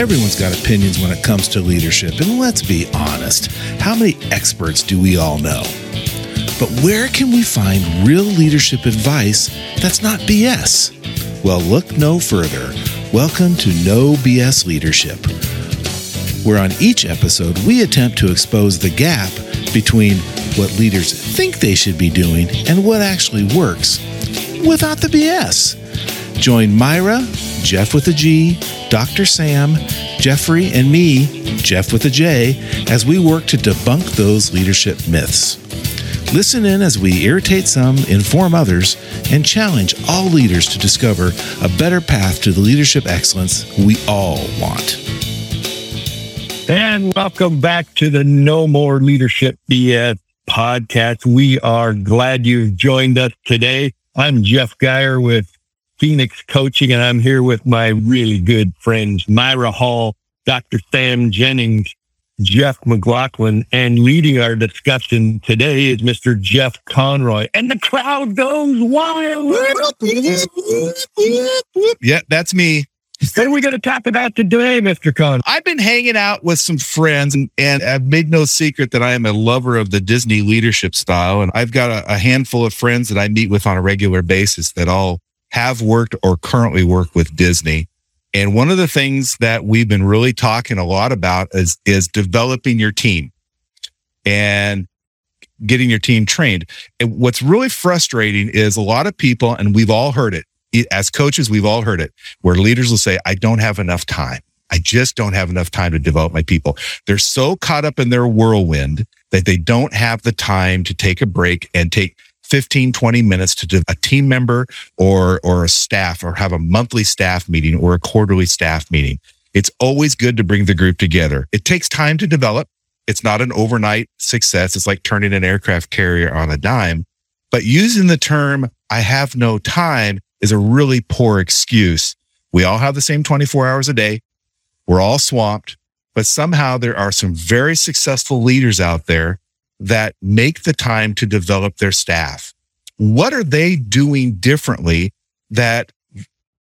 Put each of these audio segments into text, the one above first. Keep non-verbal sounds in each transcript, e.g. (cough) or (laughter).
Everyone's got opinions when it comes to leadership, and let's be honest, how many experts do we all know? But where can we find real leadership advice that's not BS? Well, look no further. Welcome to No BS Leadership, where on each episode we attempt to expose the gap between what leaders think they should be doing and what actually works without the BS. Join Myra, Jeff with a G, Dr. Sam, Jeffrey, and me, Jeff with a J, as we work to debunk those leadership myths. Listen in as we irritate some, inform others, and challenge all leaders to discover a better path to the leadership excellence we all want. And welcome back to the No More Leadership BS podcast. We are glad you've joined us today. I'm Jeff Geyer with Phoenix Coaching, and I'm here with my really good friends, Myra Hall, Dr. Sam Jennings, Jeff McLaughlin, and leading our discussion today is Mr. Jeff Conroy. And the crowd goes wild. Yeah, that's me. What are we going to talk about today, Mr. Conroy? I've been hanging out with some friends and, and I've made no secret that I am a lover of the Disney leadership style. And I've got a, a handful of friends that I meet with on a regular basis that all have worked or currently work with Disney. And one of the things that we've been really talking a lot about is, is developing your team and getting your team trained. And what's really frustrating is a lot of people, and we've all heard it as coaches, we've all heard it where leaders will say, I don't have enough time. I just don't have enough time to develop my people. They're so caught up in their whirlwind that they don't have the time to take a break and take 15, 20 minutes to a team member or, or a staff or have a monthly staff meeting or a quarterly staff meeting. It's always good to bring the group together. It takes time to develop. It's not an overnight success. It's like turning an aircraft carrier on a dime. But using the term, I have no time is a really poor excuse. We all have the same 24 hours a day. We're all swamped, but somehow there are some very successful leaders out there that make the time to develop their staff. What are they doing differently that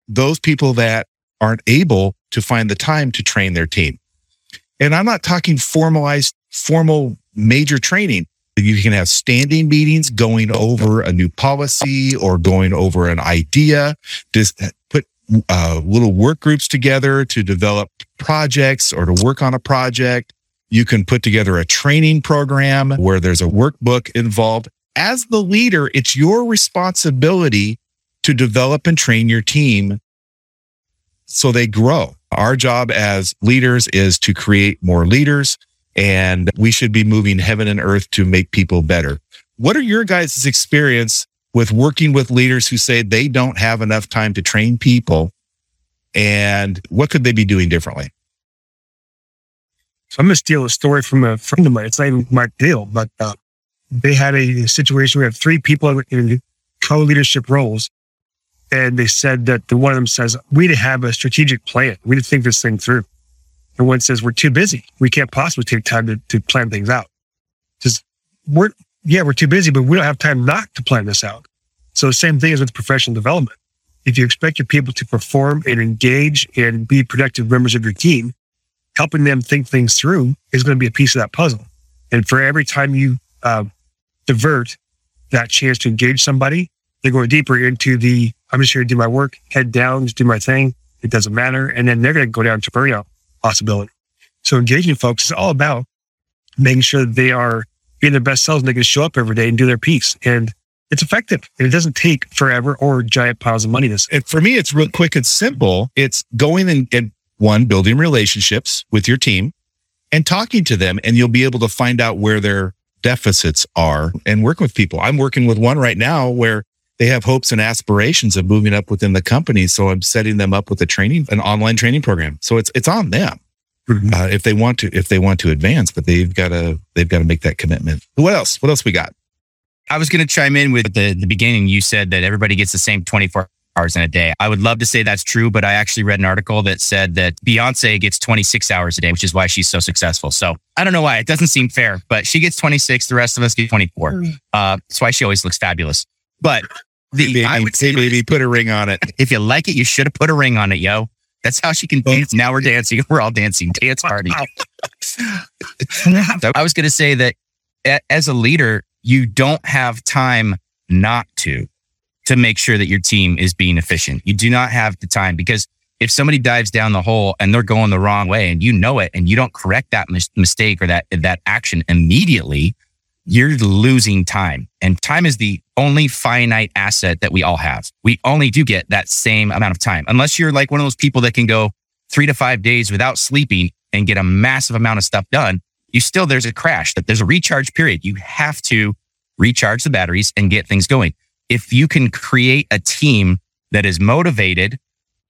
those people that aren't able to find the time to train their team? And I'm not talking formalized, formal major training. You can have standing meetings going over a new policy or going over an idea. Just put uh, little work groups together to develop projects or to work on a project. You can put together a training program where there's a workbook involved. As the leader, it's your responsibility to develop and train your team so they grow. Our job as leaders is to create more leaders, and we should be moving heaven and earth to make people better. What are your guys' experience with working with leaders who say they don't have enough time to train people? And what could they be doing differently? So I'm going to steal a story from a friend of mine. It's not even Mark Dale, but uh, they had a situation where three people in co-leadership roles. And they said that the one of them says, we didn't have a strategic plan. We didn't think this thing through. And one says, we're too busy. We can't possibly take time to, to plan things out. Just we're, yeah, we're too busy, but we don't have time not to plan this out. So the same thing is with professional development. If you expect your people to perform and engage and be productive members of your team, helping them think things through is going to be a piece of that puzzle. And for every time you uh, divert that chance to engage somebody, they're going deeper into the, I'm just here to do my work, head down, just do my thing. It doesn't matter. And then they're going to go down to burnout possibility. So engaging folks is all about making sure that they are being their best selves and they can show up every day and do their piece. And it's effective and it doesn't take forever or giant piles of money. This and for me, it's real quick and simple. It's going and, and one, building relationships with your team and talking to them, and you'll be able to find out where their deficits are and work with people. I'm working with one right now where they have hopes and aspirations of moving up within the company. So I'm setting them up with a training, an online training program. So it's, it's on them. Mm-hmm. Uh, if they want to, if they want to advance, but they've got to, they've got to make that commitment. What else? What else we got? I was going to chime in with the, the beginning. You said that everybody gets the same 24 hours in a day. I would love to say that's true, but I actually read an article that said that Beyonce gets 26 hours a day, which is why she's so successful. So I don't know why. It doesn't seem fair, but she gets 26. The rest of us get 24. Mm. Uh, that's why she always looks fabulous. But Hey, the, baby, I would say baby, put a ring on it. (laughs) if you like it, you should have put a ring on it, yo. That's how she can dance. Now we're dancing. (laughs) We're all dancing. Dance party. (laughs) I was going to say that as a leader, you don't have time not to, to make sure that your team is being efficient. You do not have the time because if somebody dives down the hole and they're going the wrong way and you know it and you don't correct that mis- mistake or that, that action immediately, you're losing time. And time is the only finite asset that we all have. We only do get that same amount of time, unless you're like one of those people that can go three to five days without sleeping and get a massive amount of stuff done. You still, there's a crash that there's a recharge period. You have to recharge the batteries and get things going. If you can create a team that is motivated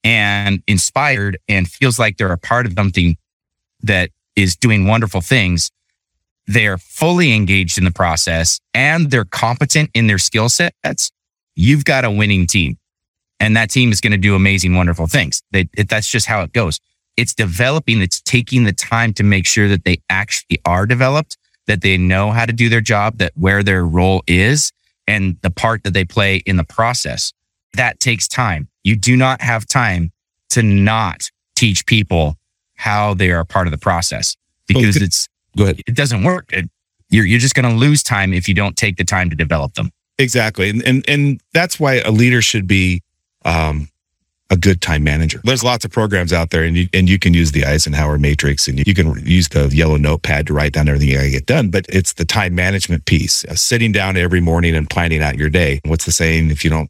and inspired and feels like they're a part of something that is doing wonderful things, they're fully engaged in the process and they're competent in their skill sets, you've got a winning team. And that team is going to do amazing, wonderful things. They, it, that's just how it goes. It's developing, it's taking the time to make sure that they actually are developed, that they know how to do their job, that where their role is and the part that they play in the process. That takes time. You do not have time to not teach people how they are part of the process because it's Go ahead. it doesn't work. It, you're you're just going to lose time if you don't take the time to develop them. Exactly. And, and and that's why a leader should be um, a good time manager. There's lots of programs out there and you, and you can use the Eisenhower matrix and you can use the yellow notepad to write down everything you got to get done. But it's the time management piece, uh, sitting down every morning and planning out your day. What's the saying? If you don't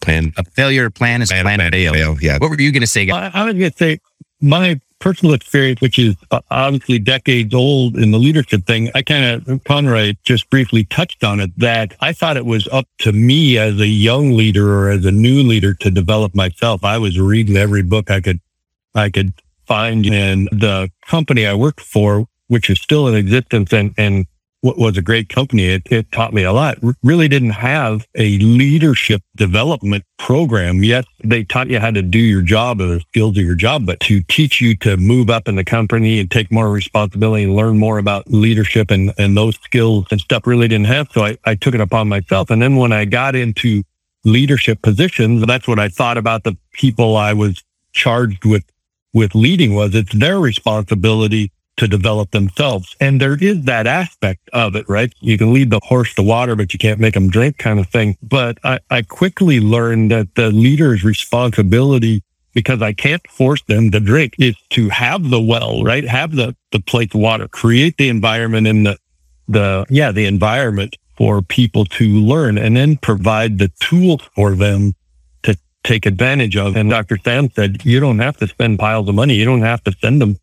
plan, A failure plan is a plan to fail. fail. Yeah. What were you going to say? guys? I, I was going to say my personal experience, which is uh, obviously decades old in the leadership thing. I kind of, Conrad just briefly touched on it that I thought it was up to me as a young leader or as a new leader to develop myself. I was reading every book I could, I could find and the company I worked for, which is still in existence and, and what was a great company. It, it taught me a lot. R- Really didn't have a leadership development program. Yes, they taught you how to do your job or the skills of your job, but to teach you to move up in the company and take more responsibility and learn more about leadership and, and those skills and stuff really didn't have. So I, I took it upon myself. And then when I got into leadership positions, that's what I thought about the people I was charged with, with leading was it's their responsibility to develop themselves. And there is that aspect of it, right? You can lead the horse to water, but you can't make them drink kind of thing. But I, I quickly learned that the leader's responsibility, because I can't force them to drink, is to have the well, right? Have the, the plate of water, create the environment and the, the, yeah, the environment for people to learn and then provide the tools for them to take advantage of. And Dr. Sam said, you don't have to spend piles of money. You don't have to send them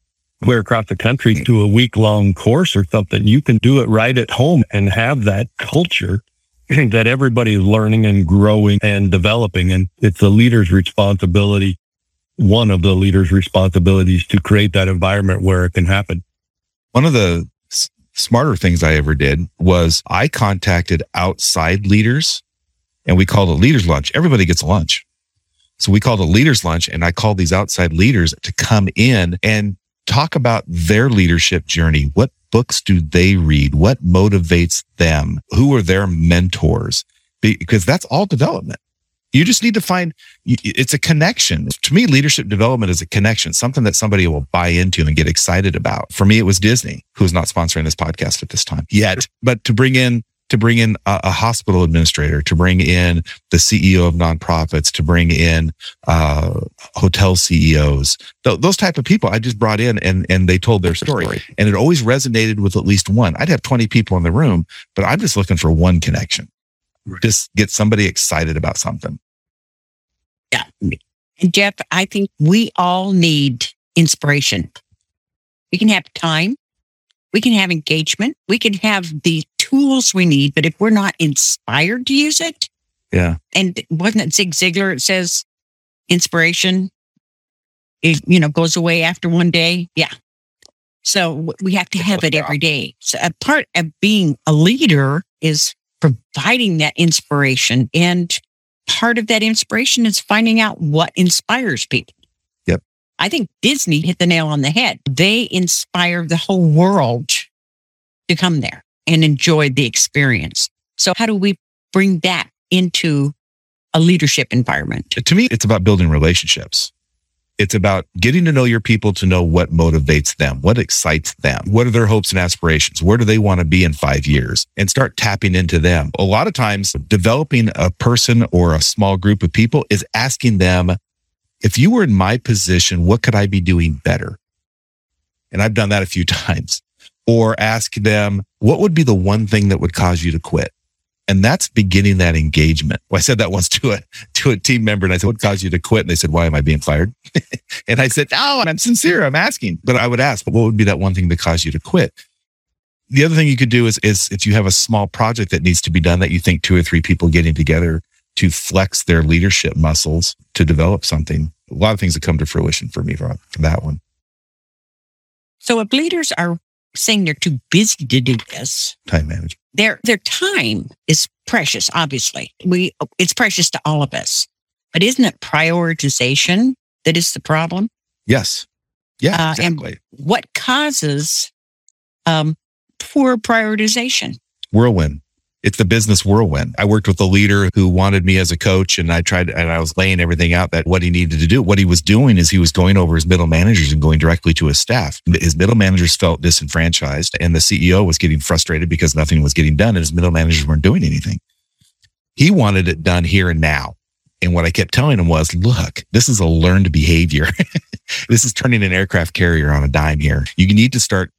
clear across the country to a week long course or something. You can do it right at home and have that culture (clears throat) that everybody is learning and growing and developing. And it's the leader's responsibility, one of the leader's responsibilities to create that environment where it can happen. One of the s- smarter things I ever did was I contacted outside leaders and we called a leaders lunch. Everybody gets a lunch. So we called a leaders lunch and I called these outside leaders to come in and talk about their leadership journey. What books do they read? What motivates them? Who are their mentors? Because that's all development. You just need to find it's a connection. To me, leadership development is a connection, something that somebody will buy into and get excited about. For me, it was Disney, who's not sponsoring this podcast at this time yet, but to bring in to bring in a, a hospital administrator, to bring in the CEO of nonprofits, to bring in uh, hotel CEOs, th- those type of people. I just brought in and and they told their story, and it always resonated with at least one. I'd have twenty people in the room, but I'm just looking for one connection. Just get somebody excited about something. Yeah. And Jeff, I think we all need inspiration. We can have time. We can have engagement. We can have the tools we need, but if we're not inspired to use it, Yeah. and wasn't it Zig Ziglar? It says inspiration, it, you know, goes away after one day. Yeah. So we have to have it every day. So a part of being a leader is providing that inspiration. And part of that inspiration is finding out what inspires people. Yep. I think Disney hit the nail on the head. They inspire the whole world to come there and enjoy the experience. So how do we bring that into a leadership environment? To me, it's about building relationships. It's about getting to know your people to know what motivates them, what excites them, what are their hopes and aspirations, where do they want to be in five years, and start tapping into them. A lot of times, developing a person or a small group of people is asking them, if you were in my position, what could I be doing better? And I've done that a few (laughs) times. Or ask them, what would be the one thing that would cause you to quit? And that's beginning that engagement. Well, I said that once to a to a team member, and I said, "What caused you to quit?" And they said, "Why am I being fired?" (laughs) and I said, "Oh, I'm sincere. I'm asking." But I would ask, "But what would be that one thing that caused you to quit?" The other thing you could do is is if you have a small project that needs to be done that you think two or three people getting together to flex their leadership muscles to develop something. A lot of things that come to fruition for me from, that one. So if leaders are saying they're too busy to do this, Time management. their their time is precious obviously we it's precious to all of us but isn't it prioritization that is the problem Yes. Yeah, Uh, and- exactly. what causes um poor prioritization whirlwind. It's the business whirlwind. I worked with a leader who wanted me as a coach and I tried and I was laying everything out that what he needed to do. What he was doing is he was going over his middle managers and going directly to his staff. His middle managers felt disenfranchised and the CEO was getting frustrated because nothing was getting done and his middle managers weren't doing anything. He wanted it done here and now. And what I kept telling him was, look, this is a learned behavior. (laughs) this is turning an aircraft carrier on a dime here. You need to start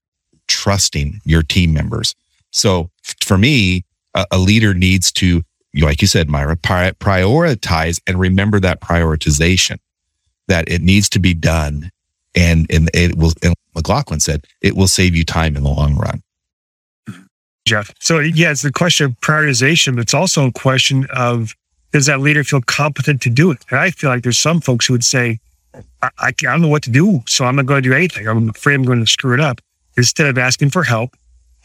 trusting your team members. So for me, a, a leader needs to, like you said, Myra, pri- prioritize and remember that prioritization, that it needs to be done. And, and it will, and McLaughlin said, it will save you time in the long run. Jeff. So yeah, it's the question of prioritization, but it's also a question of does that leader feel competent to do it? And I feel like there's some folks who would say, I, I, I don't know what to do, so I'm not going to do anything. I'm afraid I'm going to screw it up. Instead of asking for help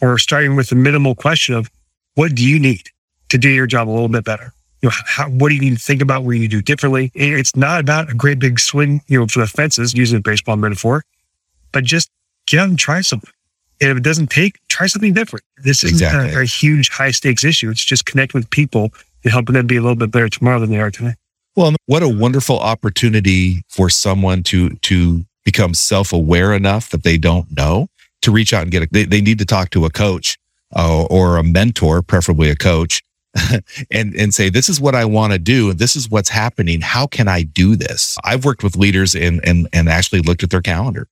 or starting with the minimal question of what do you need to do your job a little bit better? You know, how, what do you need to think about? What you need to do differently? It's not about a great big swing, you know, for the fences, using a baseball metaphor, but just get out and try something. And if it doesn't take, try something different. This isn't Exactly. a, a huge high stakes issue. It's just connecting with people and helping them be a little bit better tomorrow than they are today. Well, what a wonderful opportunity for someone to, to become self-aware enough that they don't know to reach out and get a, they, they need to talk to a coach uh, or a mentor, preferably a coach, (laughs) and and say this is what I want to do and this is what's happening. How can I do this? I've worked with leaders and and and actually looked at their calendar,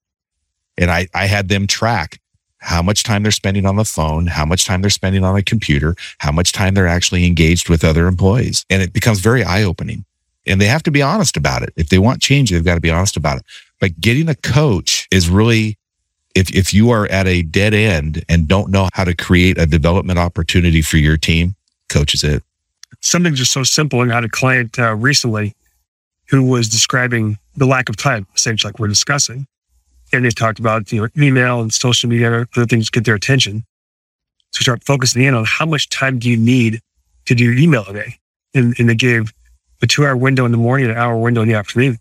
and I I had them track how much time they're spending on the phone, how much time they're spending on a computer, how much time they're actually engaged with other employees, and it becomes very eye opening. And they have to be honest about it. If they want change, they've got to be honest about it. But getting a coach is really if if you are at a dead end and don't know how to create a development opportunity for your team, coaches it. Something just so simple. I had a client uh, recently who was describing the lack of time, essentially, like we're discussing. And they talked about you know email and social media and other things get their attention. So start focusing in on how much time do you need to do email a day? And, and they gave a two hour window in the morning, an hour window in the afternoon.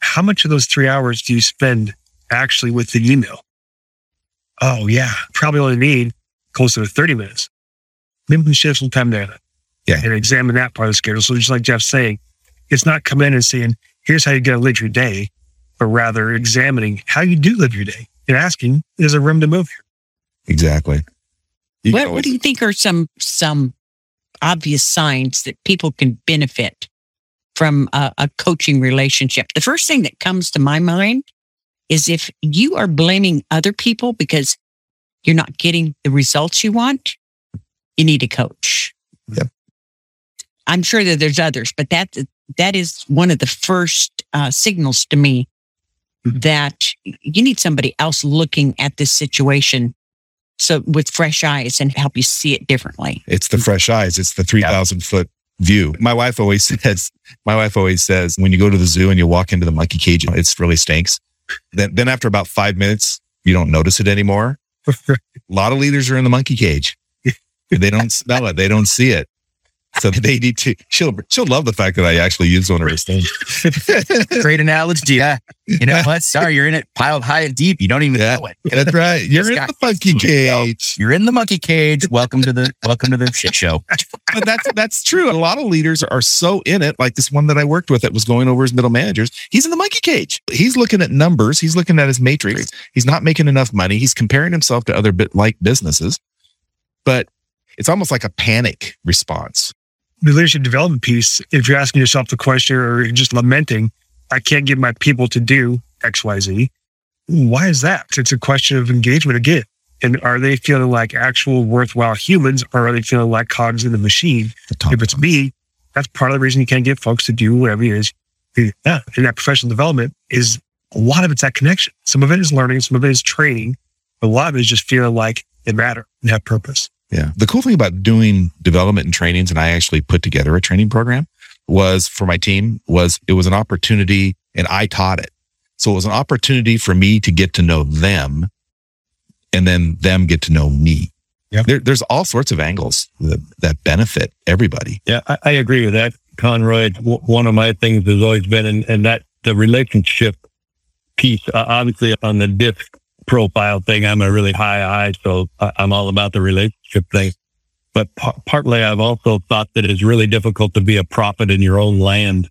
How much of those three hours do you spend actually with the email? Oh yeah, probably only need closer to 30 minutes. Maybe we can shift some time there then. Yeah. And examine that part of the schedule. So just like Jeff's saying, it's not coming in and saying, here's how you got to live your day, but rather examining how you do live your day and asking, is there room to move here? Exactly. You can what, what do you think are some some obvious signs that people can benefit from a, a coaching relationship? The first thing that comes to my mind is if you are blaming other people because you're not getting the results you want, you need a coach. Yep. I'm sure that there's others, but that that is one of the first uh, signals to me that you need somebody else looking at this situation so with fresh eyes and help you see it differently. It's the fresh eyes. It's the 3000 foot view. My wife always (laughs) says, my wife always says, when you go to the zoo and you walk into the monkey cage, it's really stinks. Then, then after about five minutes, you don't notice it anymore. (laughs) A lot of leaders are in the monkey cage. They don't smell it. They don't see it. So (laughs) they need to. She'll she'll love the fact that I actually use one of his things. (laughs) Great analogy. Yeah. You know what? Sorry, you're in it piled high and deep. You don't even Yeah. know it. That's right. You're in the funky cage. You're in the monkey cage. Welcome to the welcome to the shit show. but that's that's true. A lot of leaders are so in it. Like this one that I worked with that was going over his middle managers. He's in the monkey cage. He's looking at numbers. He's looking at his matrix. He's not making enough money. He's comparing himself to other bit like businesses. But it's almost like a panic response. The leadership development piece, if you're asking yourself the question or you're just lamenting, I can't get my people to do XYZ. Why is that? It's a question of engagement again. And are they feeling like actual worthwhile humans or are they feeling like cogs in the machine? If it's me, that's part of the reason you can't get folks to do whatever it is. Yeah. And that professional development is a lot of it's that connection. Some of it is learning, some of it is training, but a lot of it is just feeling like it matter and have purpose. Yeah. The cool thing about doing development and trainings, and I actually put together a training program was for my team was it was an opportunity and I taught it. So it was an opportunity for me to get to know them and then them get to know me. Yep. There, there's all sorts of angles that, that benefit everybody. Yeah, I, I agree with that, Conroy. One of my things has always been, and, and that the relationship piece. Uh, obviously, on the DISC profile thing, I'm a really high I, so I'm all about the relationship thing. But par- partly, I've also thought that it's really difficult to be a prophet in your own land,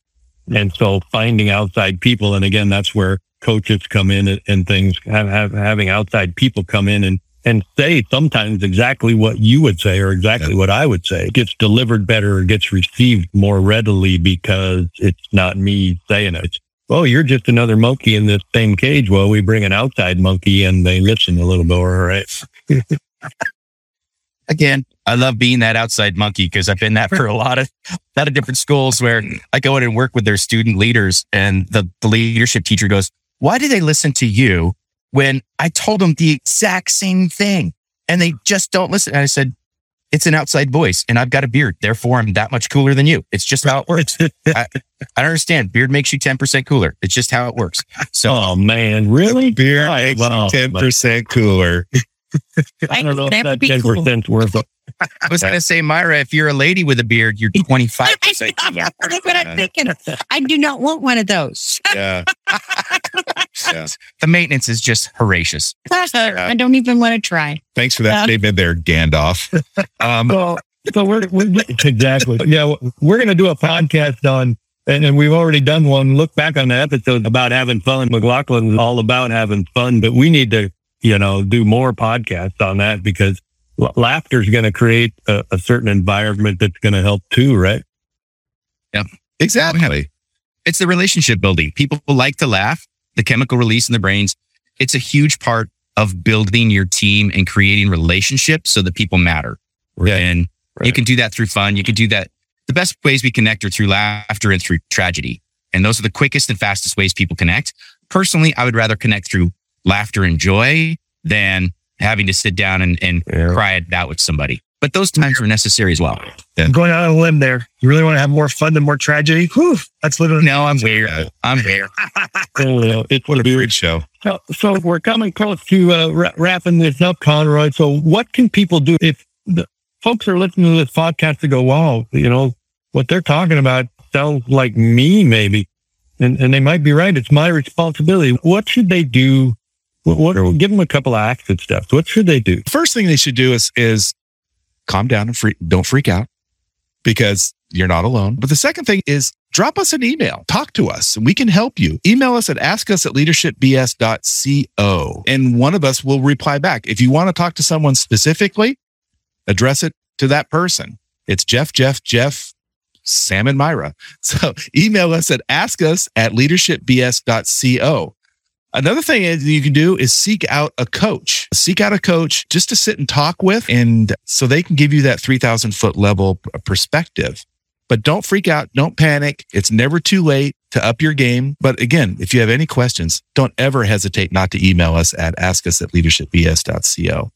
and so finding outside people, and again, that's where coaches come in and, and things. Have, have, having outside people come in and and say sometimes exactly what you would say or exactly what I would say. It gets delivered better or gets received more readily because it's not me saying it. It's, oh, you're just another monkey in this same cage. Well, we bring an outside monkey and they listen a little more, right? (laughs) Again, I love being that outside monkey because I've been that for a lot of a lot of different schools where I go in and work with their student leaders and the, the leadership teacher goes, Why do they listen to you when I told them the exact same thing and they just don't listen? And I said, It's an outside voice and I've got a beard. Therefore, I'm that much cooler than you. It's just how it works. (laughs) I don't understand. Beard makes you 10% cooler. It's just how it works. So Oh man, really? Beer I- well, ten percent cooler. I don't know if That would that be ten cool. worth it. I was going to say, Myra, if you're a lady with a beard, you're (laughs) 25%. That's what I'm thinking. I do not want one of those. Yeah. (laughs) yeah. (laughs) The maintenance is just voracious. (laughs) I don't even want to try. Thanks for that Yeah. statement there, Gandalf. (laughs) Um, So, so we're, we exactly. Yeah, we're going to do a podcast on, and, and we've already done one. Look back on the episode about having fun. McLaughlin's all about having fun, but we need to, you know, do more podcasts on that because l- laughter is going to create a, a certain environment that's going to help too, right? Yeah, exactly. It's the relationship building. People like to laugh, the chemical release in the brains. It's a huge part of building your team and creating relationships so that people matter. Yeah. And you can do that through fun. You can do that. The best ways we connect are through laughter and through tragedy. And those are the quickest and fastest ways people connect. Personally, I would rather connect through laughter and joy than having to sit down and, and Yeah. cry it out with somebody. But those times are necessary as well. I'm going out on a limb there. You really want to have more fun than more tragedy? Whew, that's literally No, I'm weird. I'm weird. So, it's What a weird show. So, so we're coming close to uh, wra- wrapping this up, Conroy. So, what can people do if the folks are listening to this podcast to go, "Wow, you know what they're talking about sounds like me, maybe," and and they might be right. It's my responsibility. What should they do? What, what are, give them a couple of action steps. What should they do? First thing they should do is is calm down and free, don't freak out because you're not alone. But the second thing is drop us an email, talk to us, and we can help you. Email us at askus at leadershipbs.co and one of us will reply back. If you want to talk to someone specifically, address it to that person. It's Jeff, Jeff, Jeff, Sam, and Myra. (laughs) So email us at askus at leadershipbs.co. Another thing you can do is seek out a coach. Seek out a coach just to sit and talk with, and so they can give you that 3,000 foot level uh, perspective. But don't freak out. Don't panic. It's never too late to up your game. But again, if you have any questions, don't ever hesitate not to email us at askus at leadershipbs.co.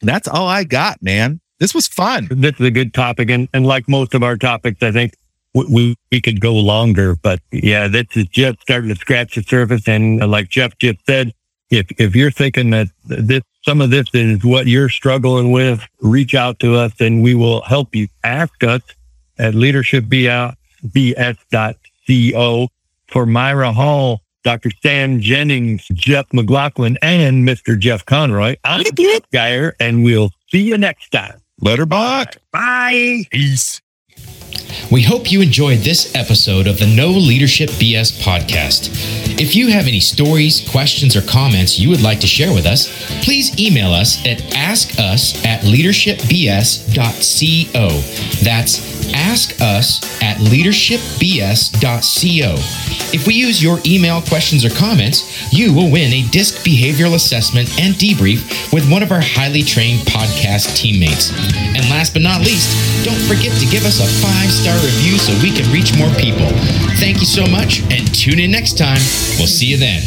And that's all I got, man. This was fun. This is a good topic, and and like most of our topics, I think. We, we, we could go longer, but yeah, this is just starting to scratch the surface. And uh, like Jeff just said, if if you're thinking that this some of this is what you're struggling with, reach out to us and we will help you. Ask us at leadershipbs.co for Myra Hall, Dr. Sam Jennings, Jeff McLaughlin, and Mr. Jeff Conroy. I'm Jeff Geyer, and we'll see you next time. Letterbox. Bye. Peace. We hope you enjoyed this episode of the No Leadership BS podcast. If you have any stories, questions, or comments you would like to share with us, please email us at askus at leadershipbs.co. That's ask us at leadershipbs.co. If we use your email questions or comments, you will win a DISC behavioral assessment and debrief with one of our highly trained podcast teammates. And last but not least, don't forget to give us a five star review so we can reach more people. Thank you so much and tune in next time. We'll see you then.